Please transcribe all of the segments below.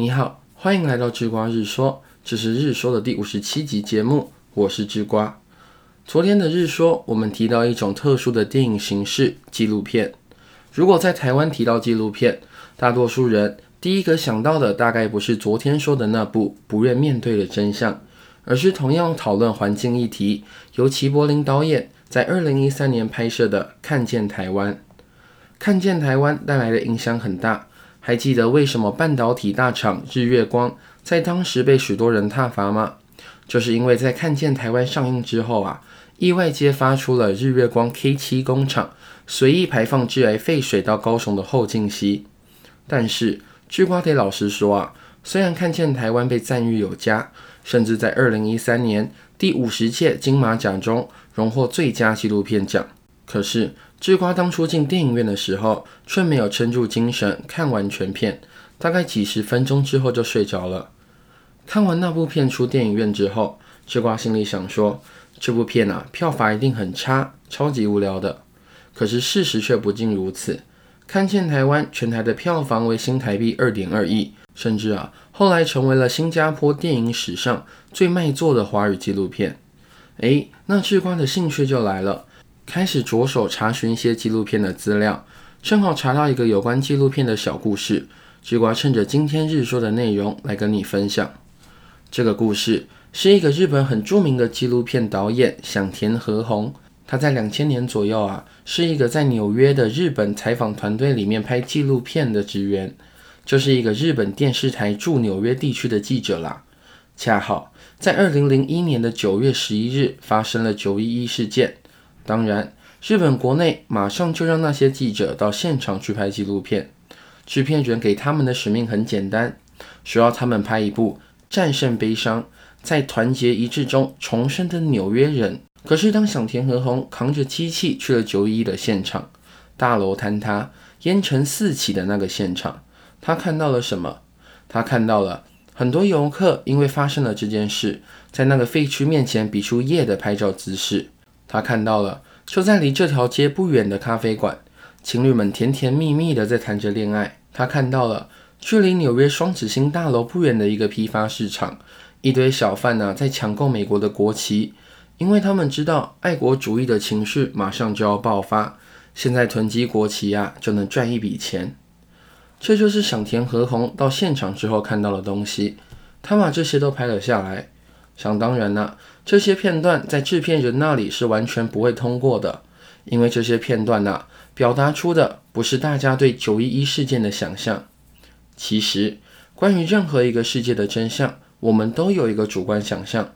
你好，欢迎来到智瓜日说，这是日说的第五十七集节目，我是智瓜。昨天的日说，我们提到一种特殊的电影形式——纪录片。如果在台湾提到纪录片，大多数人第一个想到的大概不是昨天说的那部《不愿面对的真相》，而是同样讨论环境议题，由齐柏林导演在二零一三年拍摄的《看见台湾》。《看见台湾》带来的影响很大。还记得为什么半导体大厂日月光在当时被许多人挞伐吗？就是因为在《看见台湾》上映之后啊，意外揭发出了日月光 K7 工厂随意排放致癌废水到高雄的后劲息。但是，巨瓜得老实说啊，虽然《看见台湾》被赞誉有加，甚至在二零一三年第五十届金马奖中荣获最佳纪录片奖，可是。智瓜当初进电影院的时候，却没有撑住精神看完全片，大概几十分钟之后就睡着了。看完那部片出电影院之后，智瓜心里想说：这部片啊，票房一定很差，超级无聊的。可是事实却不尽如此。看见台湾全台的票房为新台币二点二亿，甚至啊，后来成为了新加坡电影史上最卖座的华语纪录片。诶，那智瓜的兴趣就来了。开始着手查询一些纪录片的资料，正好查到一个有关纪录片的小故事，只管趁着今天日说的内容来跟你分享。这个故事是一个日本很著名的纪录片导演响田和宏，他在两千年左右啊，是一个在纽约的日本采访团队里面拍纪录片的职员，就是一个日本电视台驻纽约地区的记者啦。恰好在二零零一年的九月十一日发生了九一一事件。当然，日本国内马上就让那些记者到现场去拍纪录片。制片人给他们的使命很简单，说要他们拍一部战胜悲伤，在团结一致中重生的纽约人。可是，当小田和宏扛着机器去了九一一的现场，大楼坍塌、烟尘四起的那个现场，他看到了什么？他看到了很多游客因为发生了这件事，在那个废墟面前比出耶的拍照姿势。他看到了，就在离这条街不远的咖啡馆，情侣们甜甜蜜蜜的在谈着恋爱。他看到了，距离纽约双子星大楼不远的一个批发市场，一堆小贩呢在抢购美国的国旗，因为他们知道爱国主义的情绪马上就要爆发，现在囤积国旗呀就能赚一笔钱。这就是小田和宏到现场之后看到的东西，他把这些都拍了下来。想当然啦，这些片段在制片人那里是完全不会通过的，因为这些片段呐，表达出的不是大家对九一一事件的想象。其实，关于任何一个世界的真相，我们都有一个主观想象。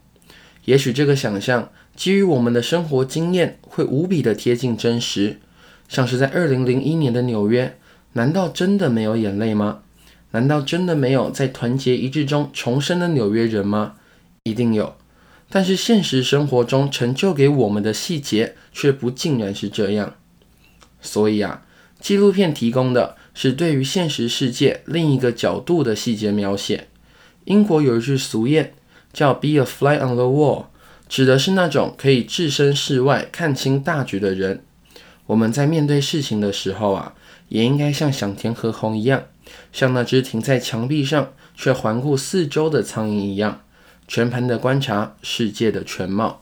也许这个想象基于我们的生活经验，会无比的贴近真实。像是在二零零一年的纽约，难道真的没有眼泪吗？难道真的没有在团结一致中重生的纽约人吗？一定有，但是现实生活中成就给我们的细节却不尽然是这样。所以啊，纪录片提供的是对于现实世界另一个角度的细节描写。英国有一句俗谚叫 “Be a fly on the wall”，指的是那种可以置身事外看清大局的人。我们在面对事情的时候啊，也应该像想田和宏一样，像那只停在墙壁上却环顾四周的苍蝇一样。全盘的观察世界的全貌。